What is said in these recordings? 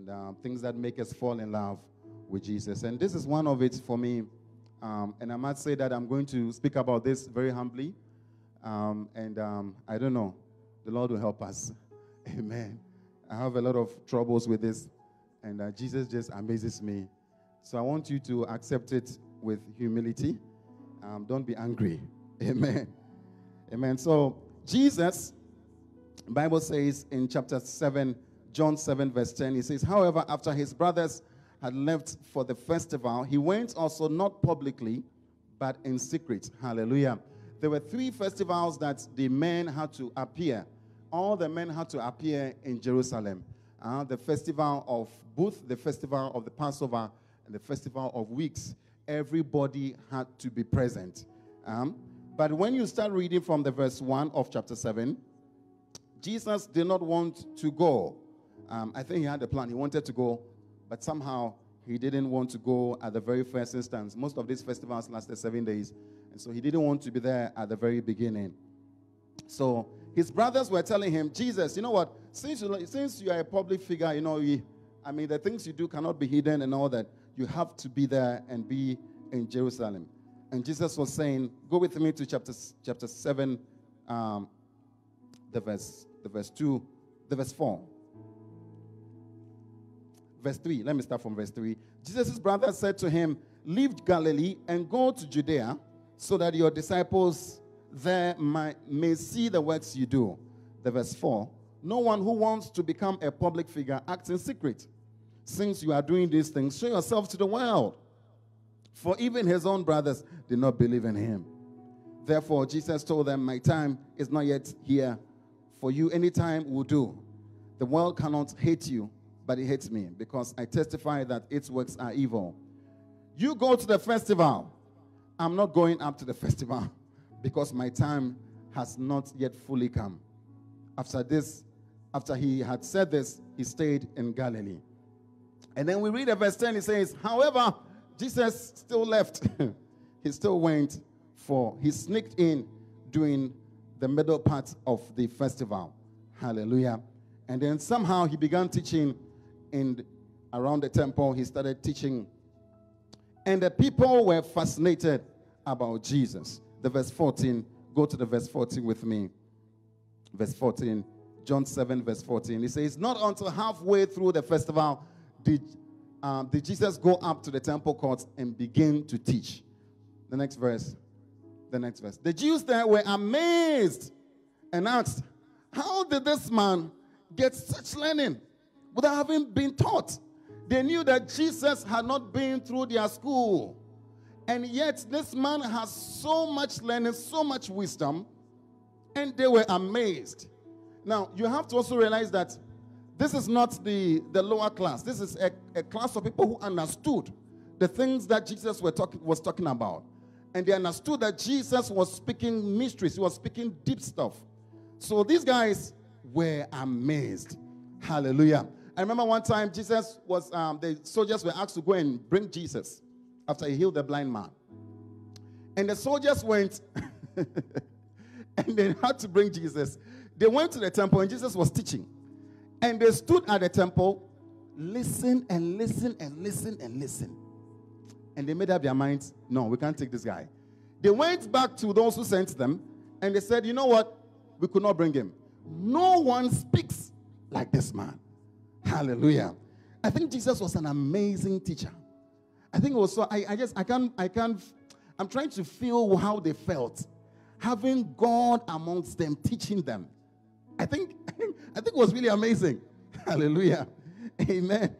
and um, things that make us fall in love with Jesus. And this is one of it for me. Um, and I must say that I'm going to speak about this very humbly. Um, and um, I don't know, the Lord will help us. Amen. I have a lot of troubles with this, and uh, Jesus just amazes me. So I want you to accept it with humility. Um, don't be angry. Amen. Amen. So Jesus, Bible says in chapter 7, John 7, verse 10, he says, However, after his brothers had left for the festival, he went also not publicly, but in secret. Hallelujah. There were three festivals that the men had to appear. All the men had to appear in Jerusalem. Uh, the festival of Booth, the festival of the Passover, and the festival of weeks. Everybody had to be present. Um, but when you start reading from the verse 1 of chapter 7, Jesus did not want to go. Um, I think he had a plan. He wanted to go, but somehow he didn't want to go at the very first instance. Most of these festivals lasted seven days, and so he didn't want to be there at the very beginning. So his brothers were telling him, Jesus, you know what? Since you, since you are a public figure, you know, you, I mean, the things you do cannot be hidden and all that. You have to be there and be in Jerusalem. And Jesus was saying, Go with me to chapter, chapter 7, um, the, verse, the verse 2, the verse 4. Verse 3. Let me start from verse 3. Jesus' brother said to him, Leave Galilee and go to Judea so that your disciples there may see the works you do. The verse 4. No one who wants to become a public figure acts in secret. Since you are doing these things, show yourself to the world. For even his own brothers did not believe in him. Therefore, Jesus told them, My time is not yet here. For you, any time will do. The world cannot hate you, but it hates me, because I testify that its works are evil. You go to the festival. I'm not going up to the festival because my time has not yet fully come. After this, after he had said this, he stayed in Galilee. And then we read at verse 10, he says, However, Jesus still left. he still went for, he sneaked in during the middle part of the festival. Hallelujah. And then somehow he began teaching in around the temple. He started teaching. And the people were fascinated about Jesus. The verse 14, go to the verse 14 with me. Verse 14, John 7, verse 14. He says, Not until halfway through the festival did, um, did Jesus go up to the temple courts and begin to teach. The next verse. The next verse. The Jews there were amazed and asked, How did this man get such learning without having been taught? They knew that Jesus had not been through their school. And yet, this man has so much learning, so much wisdom, and they were amazed. Now, you have to also realize that this is not the, the lower class. This is a, a class of people who understood the things that Jesus were talk, was talking about. And they understood that Jesus was speaking mysteries, he was speaking deep stuff. So these guys were amazed. Hallelujah. I remember one time Jesus was, um, the soldiers were asked to go and bring Jesus after he healed the blind man. And the soldiers went and they had to bring Jesus. They went to the temple and Jesus was teaching. And they stood at the temple, listen and listen and listen and listen. And they made up their minds no, we can't take this guy. They went back to those who sent them and they said, you know what? We could not bring him. No one speaks like this man. Hallelujah. I think Jesus was an amazing teacher. I think also I, I just I can't I can't I'm trying to feel how they felt having God amongst them teaching them. I think I think it was really amazing. Hallelujah. Amen.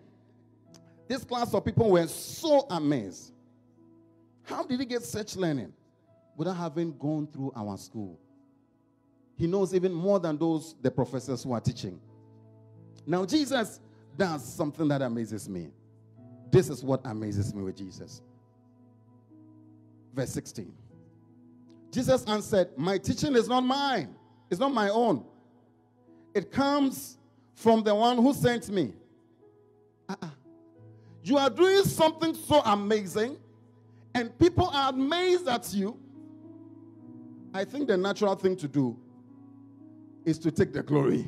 This class of people were so amazed. How did he get such learning without having gone through our school? He knows even more than those the professors who are teaching. Now Jesus does something that amazes me. This is what amazes me with Jesus. Verse 16. Jesus answered, My teaching is not mine, it's not my own. It comes from the one who sent me. Uh-uh. You are doing something so amazing, and people are amazed at you. I think the natural thing to do is to take the glory.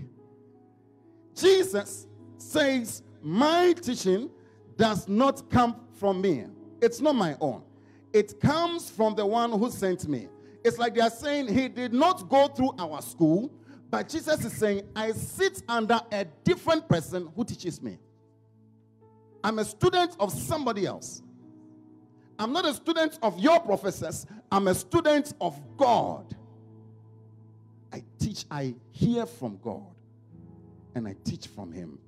Jesus says, My teaching does not come from me, it's not my own. It comes from the one who sent me. It's like they are saying he did not go through our school, but Jesus is saying, I sit under a different person who teaches me. I'm a student of somebody else. I'm not a student of your professors, I'm a student of God. I teach, I hear from God, and I teach from Him.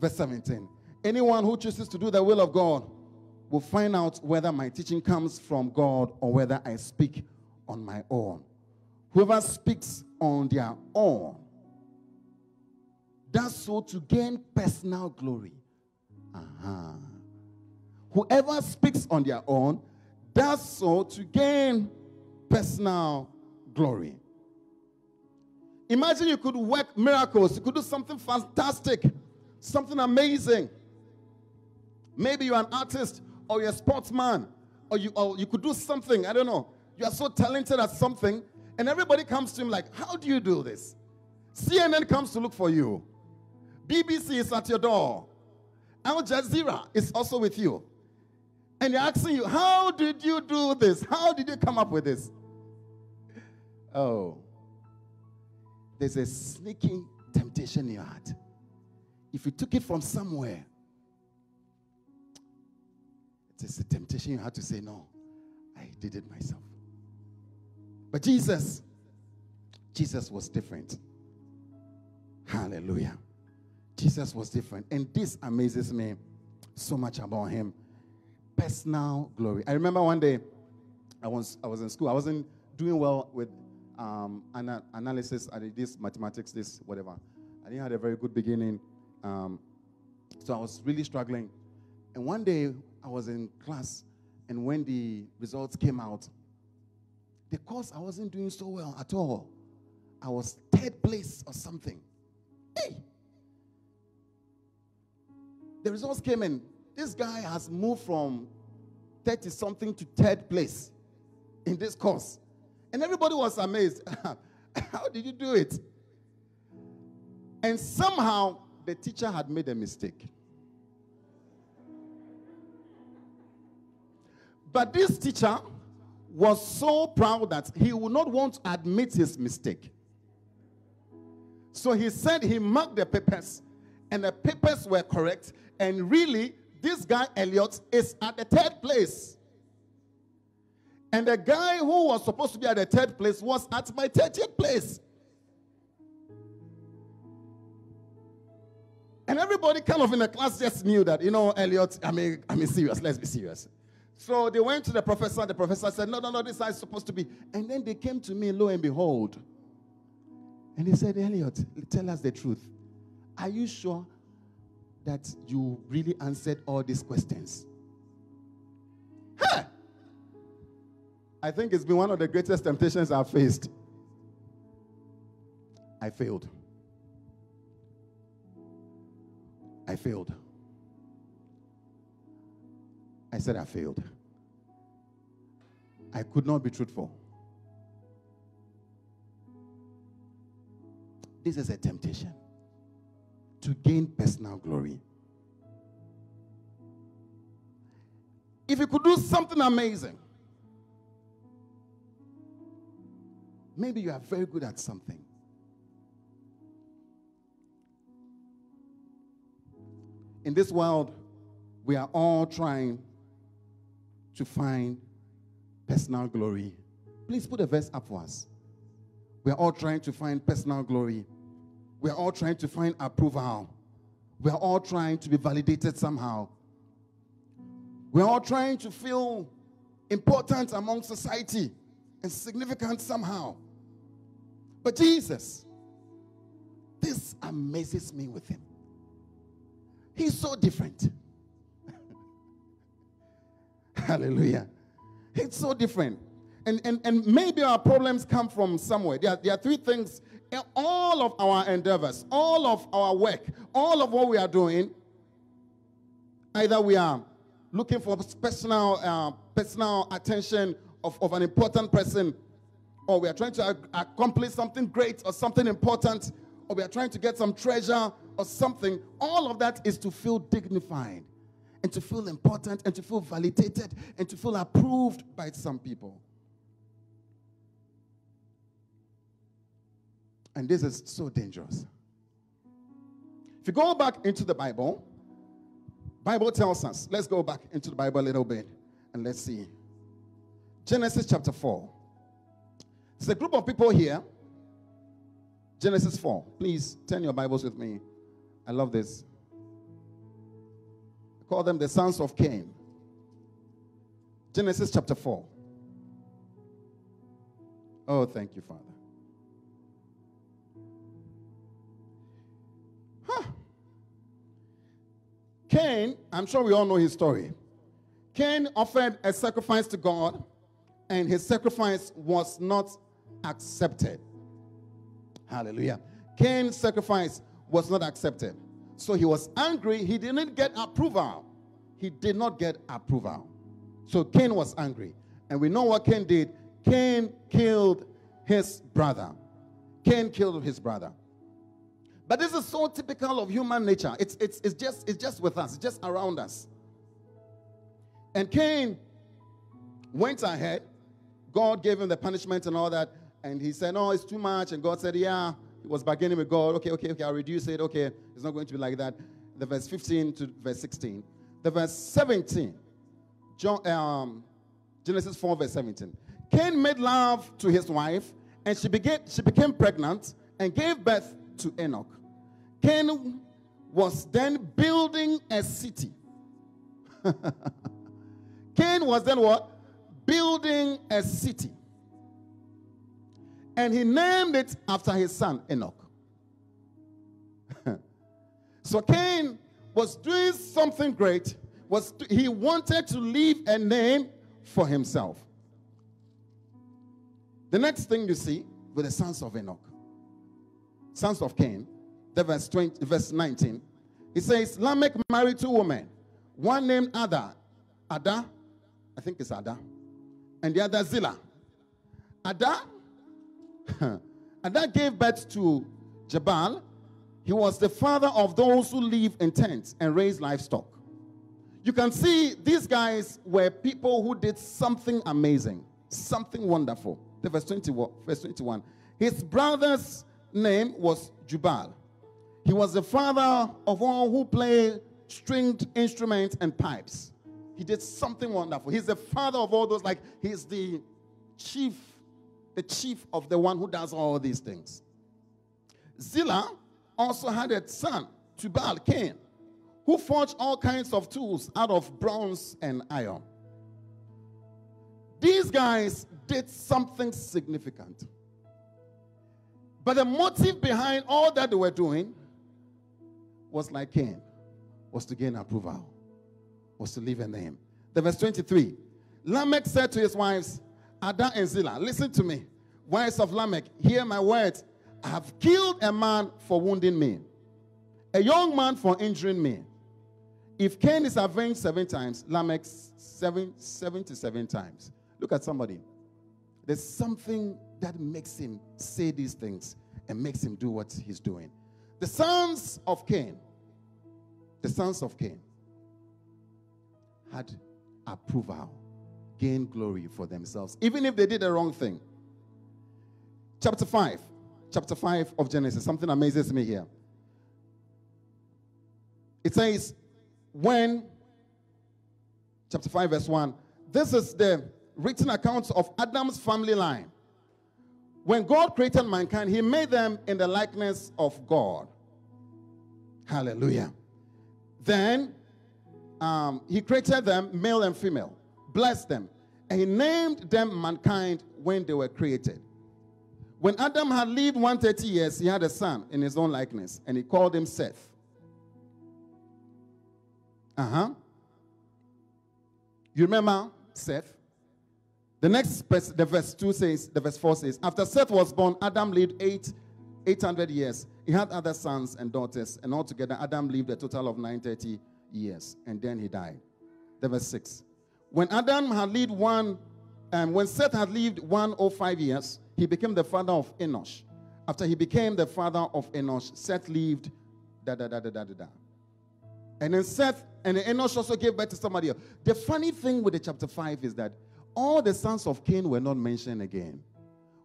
Verse 17 Anyone who chooses to do the will of God will find out whether my teaching comes from God or whether I speak on my own. Whoever speaks on their own does so to gain personal glory. Uh-huh. Whoever speaks on their own does so to gain personal glory. Imagine you could work miracles, you could do something fantastic, something amazing. Maybe you're an artist or you're a sportsman or you, or you could do something, I don't know. You are so talented at something, and everybody comes to him like, How do you do this? CNN comes to look for you. BBC is at your door. Al Jazeera is also with you. And they're asking you, How did you do this? How did you come up with this? Oh, there's a sneaking temptation in your heart. If you took it from somewhere, it's a temptation you had to say, No, I did it myself. But Jesus, Jesus was different. Hallelujah. Jesus was different. And this amazes me so much about him. Personal glory. I remember one day I was, I was in school. I wasn't doing well with um, ana- analysis. I did this, mathematics, this, whatever. I didn't have a very good beginning. Um, so I was really struggling. And one day I was in class, and when the results came out, the course I wasn't doing so well at all. I was third place or something. Hey! The results came in. This guy has moved from 30 something to third place in this course. And everybody was amazed. How did you do it? And somehow the teacher had made a mistake. But this teacher was so proud that he would not want to admit his mistake. So he said he marked the papers, and the papers were correct. And really, this guy, Elliot, is at the third place. And the guy who was supposed to be at the third place was at my 30th place. And everybody kind of in the class just knew that, you know, Elliot, I mean, I mean, serious, let's be serious. So they went to the professor. The professor said, No, no, no, this is supposed to be. And then they came to me, lo and behold. And he said, Elliot, tell us the truth. Are you sure that you really answered all these questions? Huh! I think it's been one of the greatest temptations I've faced. I failed. I failed. I said I failed. I could not be truthful. This is a temptation to gain personal glory. If you could do something amazing, maybe you are very good at something. In this world, we are all trying to find personal glory. Please put a verse up for us. We are all trying to find personal glory. We are all trying to find approval. We are all trying to be validated somehow. We are all trying to feel important among society and significant somehow. But Jesus, this amazes me with him. He's so different. Hallelujah. It's so different. And, and, and maybe our problems come from somewhere. There are, there are three things. All of our endeavors, all of our work, all of what we are doing, either we are looking for personal, uh, personal attention of, of an important person, or we are trying to accomplish something great or something important, or we are trying to get some treasure or something, all of that is to feel dignified and to feel important and to feel validated and to feel approved by some people. And this is so dangerous. If you go back into the Bible, Bible tells us, let's go back into the Bible a little bit and let's see. Genesis chapter 4. There's a group of people here. Genesis 4. Please turn your Bibles with me. I love this. I call them the sons of Cain. Genesis chapter 4. Oh, thank you, Father. Huh. Cain, I'm sure we all know his story. Cain offered a sacrifice to God, and his sacrifice was not accepted. Hallelujah. Cain's sacrifice was not accepted. So he was angry. He didn't get approval. He did not get approval. So Cain was angry. And we know what Cain did. Cain killed his brother. Cain killed his brother. But this is so typical of human nature. It's, it's, it's, just, it's just with us, it's just around us. And Cain went ahead. God gave him the punishment and all that. And he said, No, it's too much. And God said, Yeah. He was bargaining with God. Okay, okay, okay, I'll reduce it. Okay, it's not going to be like that. The verse 15 to verse 16. The verse 17. John, um, Genesis 4, verse 17. Cain made love to his wife, and she, began, she became pregnant and gave birth to Enoch. Cain was then building a city. Cain was then what? Building a city. And he named it after his son Enoch. so Cain was doing something great. Was he wanted to leave a name for himself. The next thing you see with the sons of Enoch, sons of Cain, the verse 20, verse 19. It says, Lamech married two women, one named Ada, Ada, I think it's Ada, and the other Zillah. Ada, Ada gave birth to Jabal. He was the father of those who live in tents and raise livestock. You can see these guys were people who did something amazing, something wonderful. The verse 21, verse 21. His brother's name was Jubal. He was the father of all who play stringed instruments and pipes. He did something wonderful. He's the father of all those, like he's the chief, the chief of the one who does all these things. Zillah also had a son, Tubal, Cain, who forged all kinds of tools out of bronze and iron. These guys did something significant. But the motive behind all that they were doing was like Cain, was to gain approval, was to leave a name. The verse 23. Lamech said to his wives, Ada and Zillah, listen to me. Wives of Lamech, hear my words. I have killed a man for wounding me, a young man for injuring me. If Cain is avenged seven times, Lamech seven, 77 times. Look at somebody. There's something that makes him say these things and makes him do what he's doing. The sons of Cain, the sons of Cain had approval, gained glory for themselves, even if they did the wrong thing. Chapter 5, chapter 5 of Genesis, something amazes me here. It says, when, chapter 5, verse 1, this is the written account of Adam's family line. When God created mankind, he made them in the likeness of God. Hallelujah. Then um, he created them male and female, blessed them, and he named them mankind when they were created. When Adam had lived 130 years, he had a son in his own likeness, and he called him Seth. Uh huh. You remember Seth? The next verse, the verse 2 says, the verse 4 says, After Seth was born, Adam lived eight, 800 years. He had other sons and daughters, and altogether Adam lived a total of 930 years, and then he died. The verse 6. When Adam had lived one, um, when Seth had lived 105 years, he became the father of Enosh. after he became the father of Enosh, Seth lived da da da da da da da. And then Seth and Enosh also gave birth to somebody else. The funny thing with the chapter 5 is that all the sons of Cain were not mentioned again.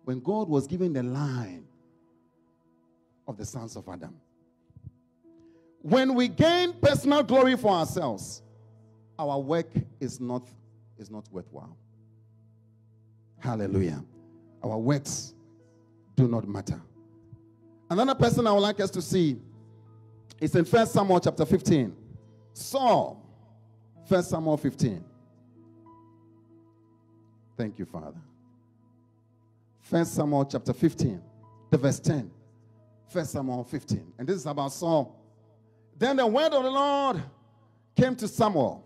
When God was giving the line of the sons of Adam. When we gain personal glory for ourselves, our work is not, is not worthwhile. Hallelujah. Our works do not matter. Another person I would like us to see is in 1 Samuel chapter 15. Saul, 1 Samuel 15. Thank you, Father. 1 Samuel chapter 15, the verse 10. 1 Samuel 15. And this is about Saul. Then the word of the Lord came to Samuel.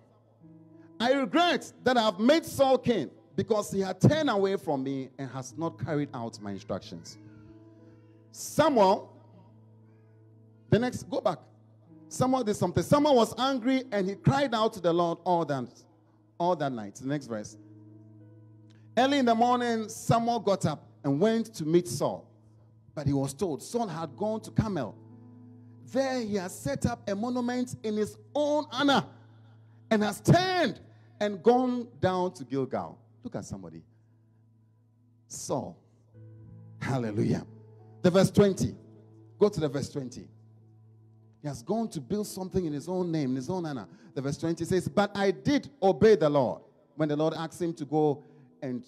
I regret that I have made Saul king because he had turned away from me and has not carried out my instructions. Samuel, the next, go back. Samuel did something. Samuel was angry and he cried out to the Lord all that, all that night. The next verse. Early in the morning, Samuel got up and went to meet Saul. But he was told Saul had gone to Carmel. There he has set up a monument in his own honor and has turned and gone down to Gilgal. Look at somebody. Saul. Hallelujah. The verse 20. Go to the verse 20. He has gone to build something in his own name, in his own honor. The verse 20 says, But I did obey the Lord. When the Lord asked him to go and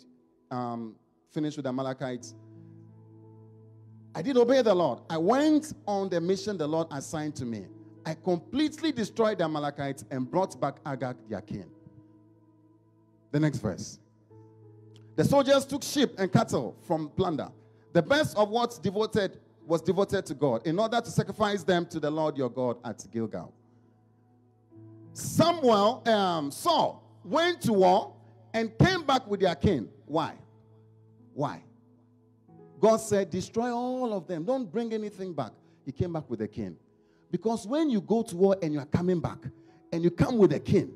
um, finish with the Amalekites, I did obey the Lord. I went on the mission the Lord assigned to me. I completely destroyed the Amalekites and brought back Agag, their king. The next verse. The soldiers took sheep and cattle from plunder. The best of what's devoted was devoted to God in order to sacrifice them to the Lord your God at Gilgal. Samuel, um, Saul went to war and came back with their king. Why? Why? God said, Destroy all of them. Don't bring anything back. He came back with a king. Because when you go to war and you are coming back and you come with a king,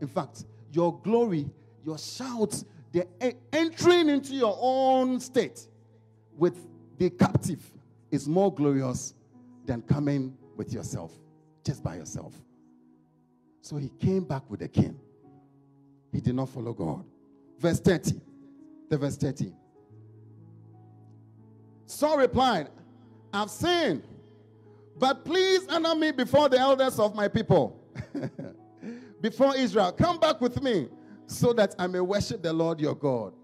in fact, your glory, your shouts, they're entering into your own state with the captive is more glorious than coming with yourself, just by yourself. So he came back with a king. He did not follow God. Verse 30. The verse 30. Saul replied, I've sinned, but please honor me before the elders of my people, before Israel. Come back with me so that I may worship the Lord your God.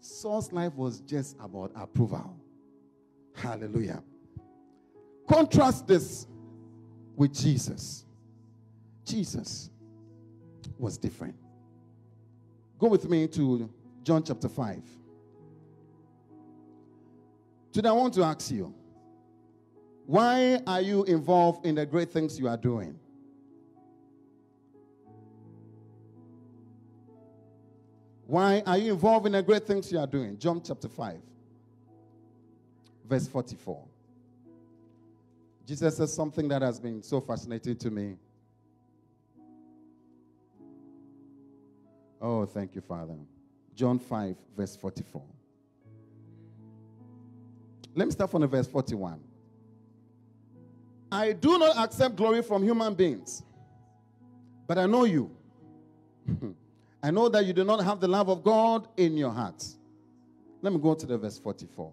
Saul's life was just about approval. Hallelujah. Contrast this with Jesus. Jesus was different. Go with me to John chapter 5. Today, I want to ask you why are you involved in the great things you are doing? Why are you involved in the great things you are doing? John chapter 5, verse 44. Jesus says something that has been so fascinating to me. Oh, thank you, Father. John 5, verse 44. Let me start from the verse 41. I do not accept glory from human beings, but I know you. I know that you do not have the love of God in your hearts. Let me go to the verse 44.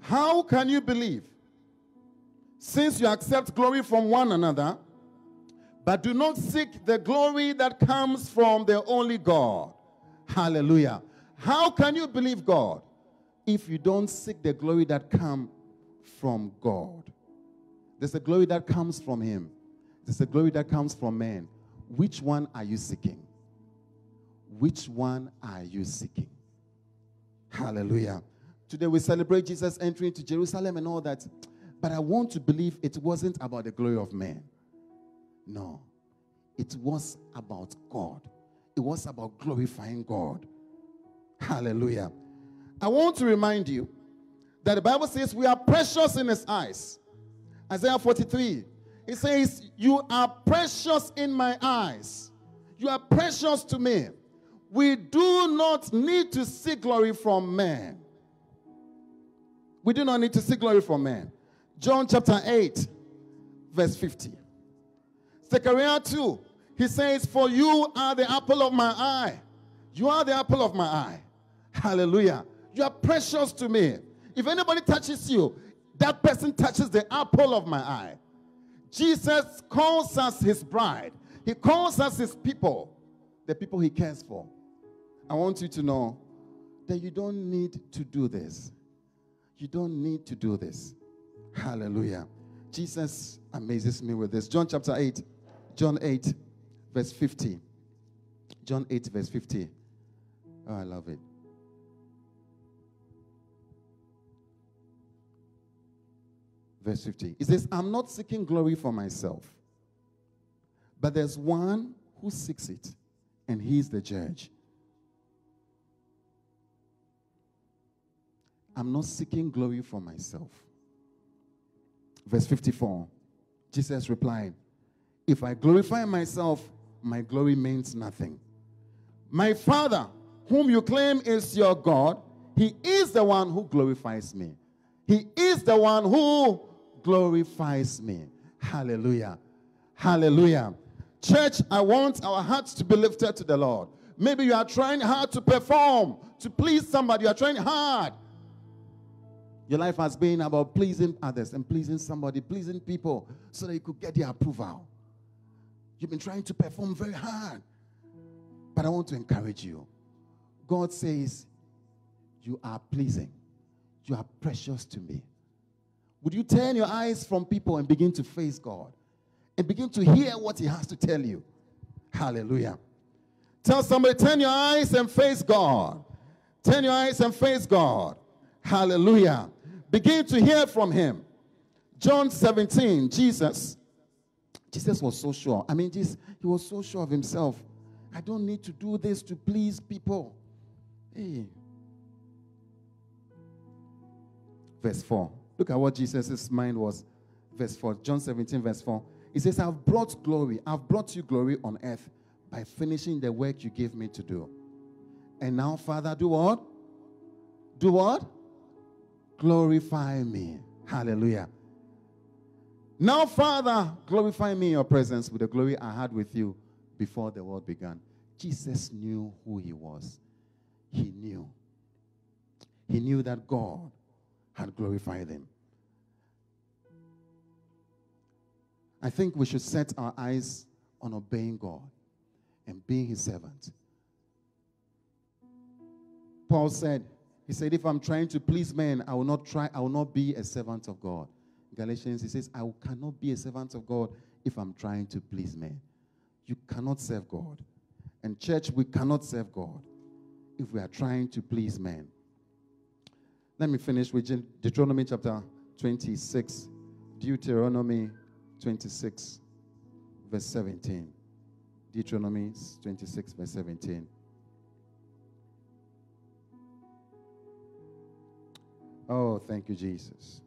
How can you believe? Since you accept glory from one another, but do not seek the glory that comes from the only God. Hallelujah. How can you believe God if you don't seek the glory that comes from God? There's a glory that comes from Him. There's a glory that comes from man. Which one are you seeking? Which one are you seeking? Hallelujah. Today we celebrate Jesus entering into Jerusalem and all that. But I want to believe it wasn't about the glory of man. No. It was about God. It was about glorifying God. Hallelujah. I want to remind you that the Bible says we are precious in His eyes. Isaiah 43. It says, You are precious in my eyes. You are precious to me. We do not need to seek glory from men. We do not need to seek glory from men. John chapter 8, verse 50. Zechariah 2, he says, For you are the apple of my eye. You are the apple of my eye. Hallelujah. You are precious to me. If anybody touches you, that person touches the apple of my eye. Jesus calls us his bride, he calls us his people, the people he cares for. I want you to know that you don't need to do this. You don't need to do this. Hallelujah. Jesus amazes me with this. John chapter 8, John 8, verse 50. John 8, verse 50. Oh, I love it. Verse 50. He says, I'm not seeking glory for myself, but there's one who seeks it, and he's the judge. I'm not seeking glory for myself. Verse 54. Jesus replied, If I glorify myself, my glory means nothing. My Father, whom you claim is your God, he is the one who glorifies me. He is the one who glorifies me. Hallelujah. Hallelujah. Church, I want our hearts to be lifted to the Lord. Maybe you are trying hard to perform, to please somebody. You are trying hard. Your life has been about pleasing others and pleasing somebody, pleasing people so that you could get their approval. You've been trying to perform very hard. But I want to encourage you. God says, You are pleasing. You are precious to me. Would you turn your eyes from people and begin to face God and begin to hear what He has to tell you? Hallelujah. Tell somebody, turn your eyes and face God. Turn your eyes and face God. Hallelujah. Begin to hear from Him. John 17, Jesus. Jesus was so sure. I mean, Jesus, he was so sure of himself. I don't need to do this to please people. Hey. Verse 4. Look at what Jesus' mind was. Verse 4. John 17, verse 4. He says, I've brought glory. I've brought you glory on earth by finishing the work you gave me to do. And now, Father, do what? Do what? Glorify me. Hallelujah. Now, Father, glorify me in your presence with the glory I had with you before the world began. Jesus knew who he was. He knew. He knew that God had glorified him. I think we should set our eyes on obeying God and being his servant. Paul said, he said, if I'm trying to please men, I will not try, I will not be a servant of God. Galatians, he says, I cannot be a servant of God if I'm trying to please men. You cannot serve God. And church, we cannot serve God if we are trying to please men. Let me finish with Deuteronomy chapter 26. Deuteronomy 26, verse 17. Deuteronomy 26, verse 17. Oh, thank you, Jesus.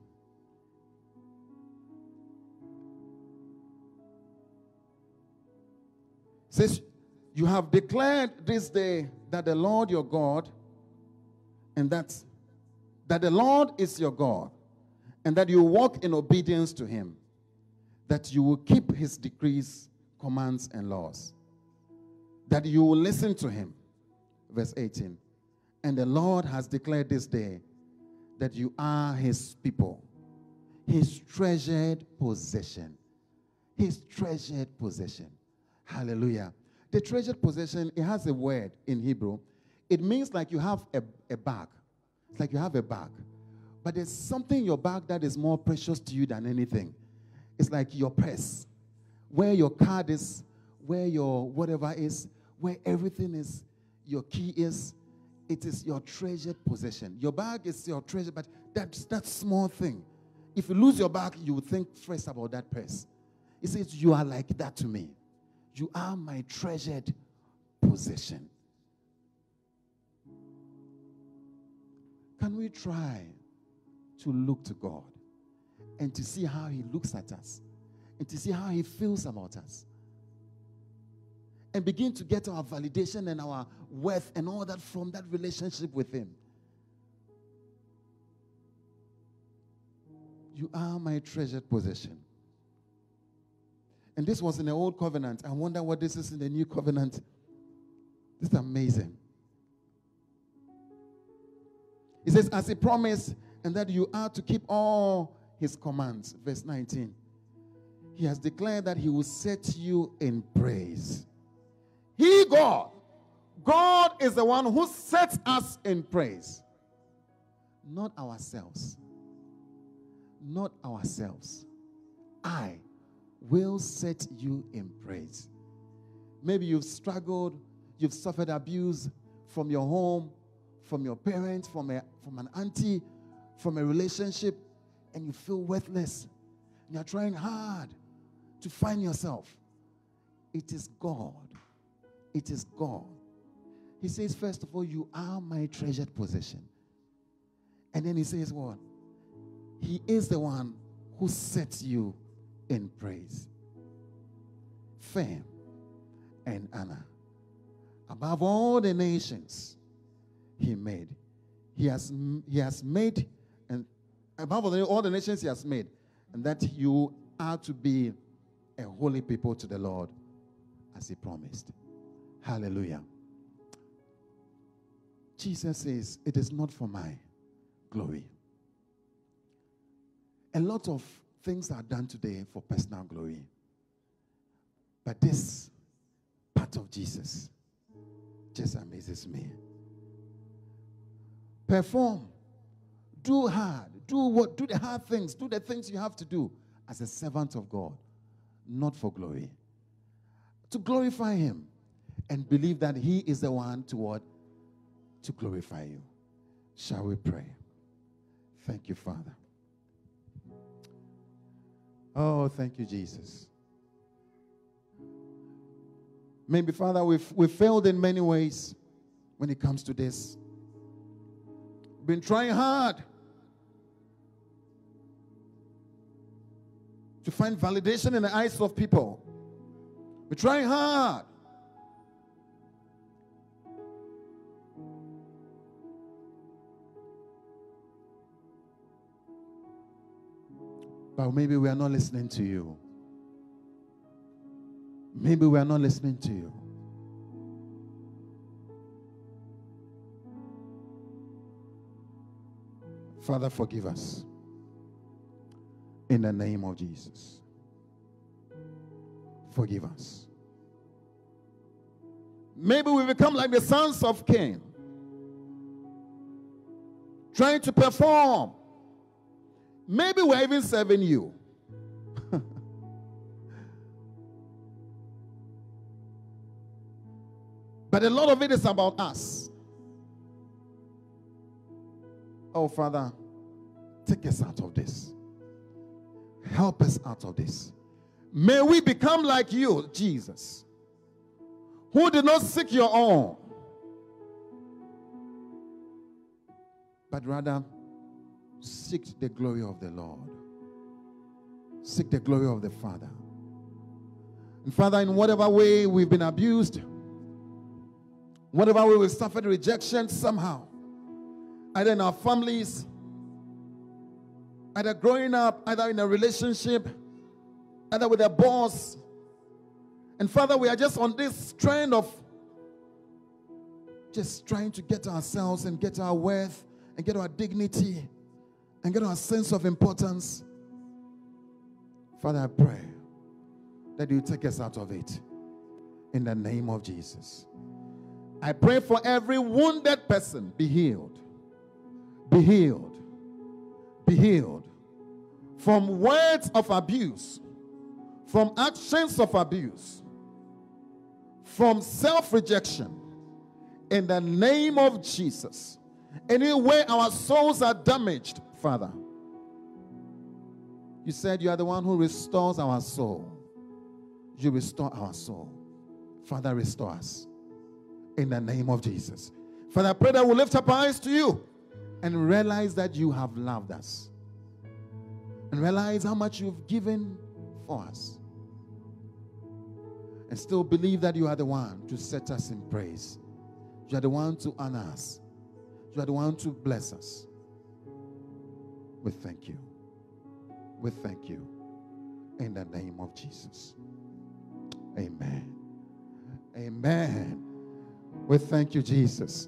says, You have declared this day that the Lord your God, and that's that the Lord is your God, and that you walk in obedience to him, that you will keep his decrees, commands, and laws, that you will listen to him. Verse 18. And the Lord has declared this day that you are his people, his treasured possession. His treasured possession. Hallelujah. The treasured possession, it has a word in Hebrew. It means like you have a, a bag. It's like you have a bag. But there's something in your bag that is more precious to you than anything. It's like your purse, where your card is, where your whatever is, where everything is, your key is. It is your treasured possession. Your bag is your treasure, but that's that small thing. If you lose your bag, you think first about that purse. He says, You are like that to me. You are my treasured possession. Can we try to look to God and to see how He looks at us and to see how He feels about us? and begin to get our validation and our worth and all that from that relationship with Him. You are my treasured possession. And this was in the old covenant. I wonder what this is in the new covenant. This is amazing. He says, as he promised, and that you are to keep all his commands. Verse 19. He has declared that he will set you in praise. He, God, God is the one who sets us in praise, not ourselves. Not ourselves. I will set you in praise. Maybe you've struggled, you've suffered abuse from your home, from your parents, from, a, from an auntie, from a relationship, and you feel worthless. You're trying hard to find yourself. It is God. It is God. He says, first of all, you are my treasured possession. And then he says, what? He is the one who sets you in praise, fame, and honor. Above all the nations he made, he has, he has made, and above all the, nations he has made, and that you are to be a holy people to the Lord as he promised. Hallelujah. Jesus says, It is not for my glory. A lot of things are done today for personal glory. But this part of Jesus just amazes me. Perform. Do hard. Do what? Do the hard things. Do the things you have to do as a servant of God not for glory. To glorify Him and believe that He is the one to what? To glorify you. Shall we pray? Thank you, Father. Oh, thank you, Jesus. Maybe, Father, we've, we've failed in many ways when it comes to this. Been trying hard to find validation in the eyes of people. We're trying hard. But maybe we are not listening to you. Maybe we are not listening to you. Father, forgive us in the name of Jesus. Forgive us. Maybe we become like the sons of Cain, trying to perform. Maybe we're even serving you. but a lot of it is about us. Oh, Father, take us out of this. Help us out of this. May we become like you, Jesus, who did not seek your own, but rather seek the glory of the Lord, seek the glory of the Father. And Father, in whatever way we've been abused, whatever way we've suffered rejection somehow, either in our families, either growing up, either in a relationship, either with a boss. And Father, we are just on this trend of just trying to get ourselves and get our worth and get our dignity and get our sense of importance. Father, I pray that you take us out of it in the name of Jesus. I pray for every wounded person be healed. Be healed. Be healed from words of abuse, from actions of abuse, from self rejection. In the name of Jesus. Anywhere our souls are damaged, Father, you said you are the one who restores our soul. You restore our soul. Father, restore us. In the name of Jesus. Father, I pray that we'll lift up our eyes to you and realize that you have loved us and realize how much you've given for us. and still believe that you are the one to set us in praise. You are the one to honor us. You are the one to bless us. We thank you. We thank you. In the name of Jesus. Amen. Amen. We thank you, Jesus.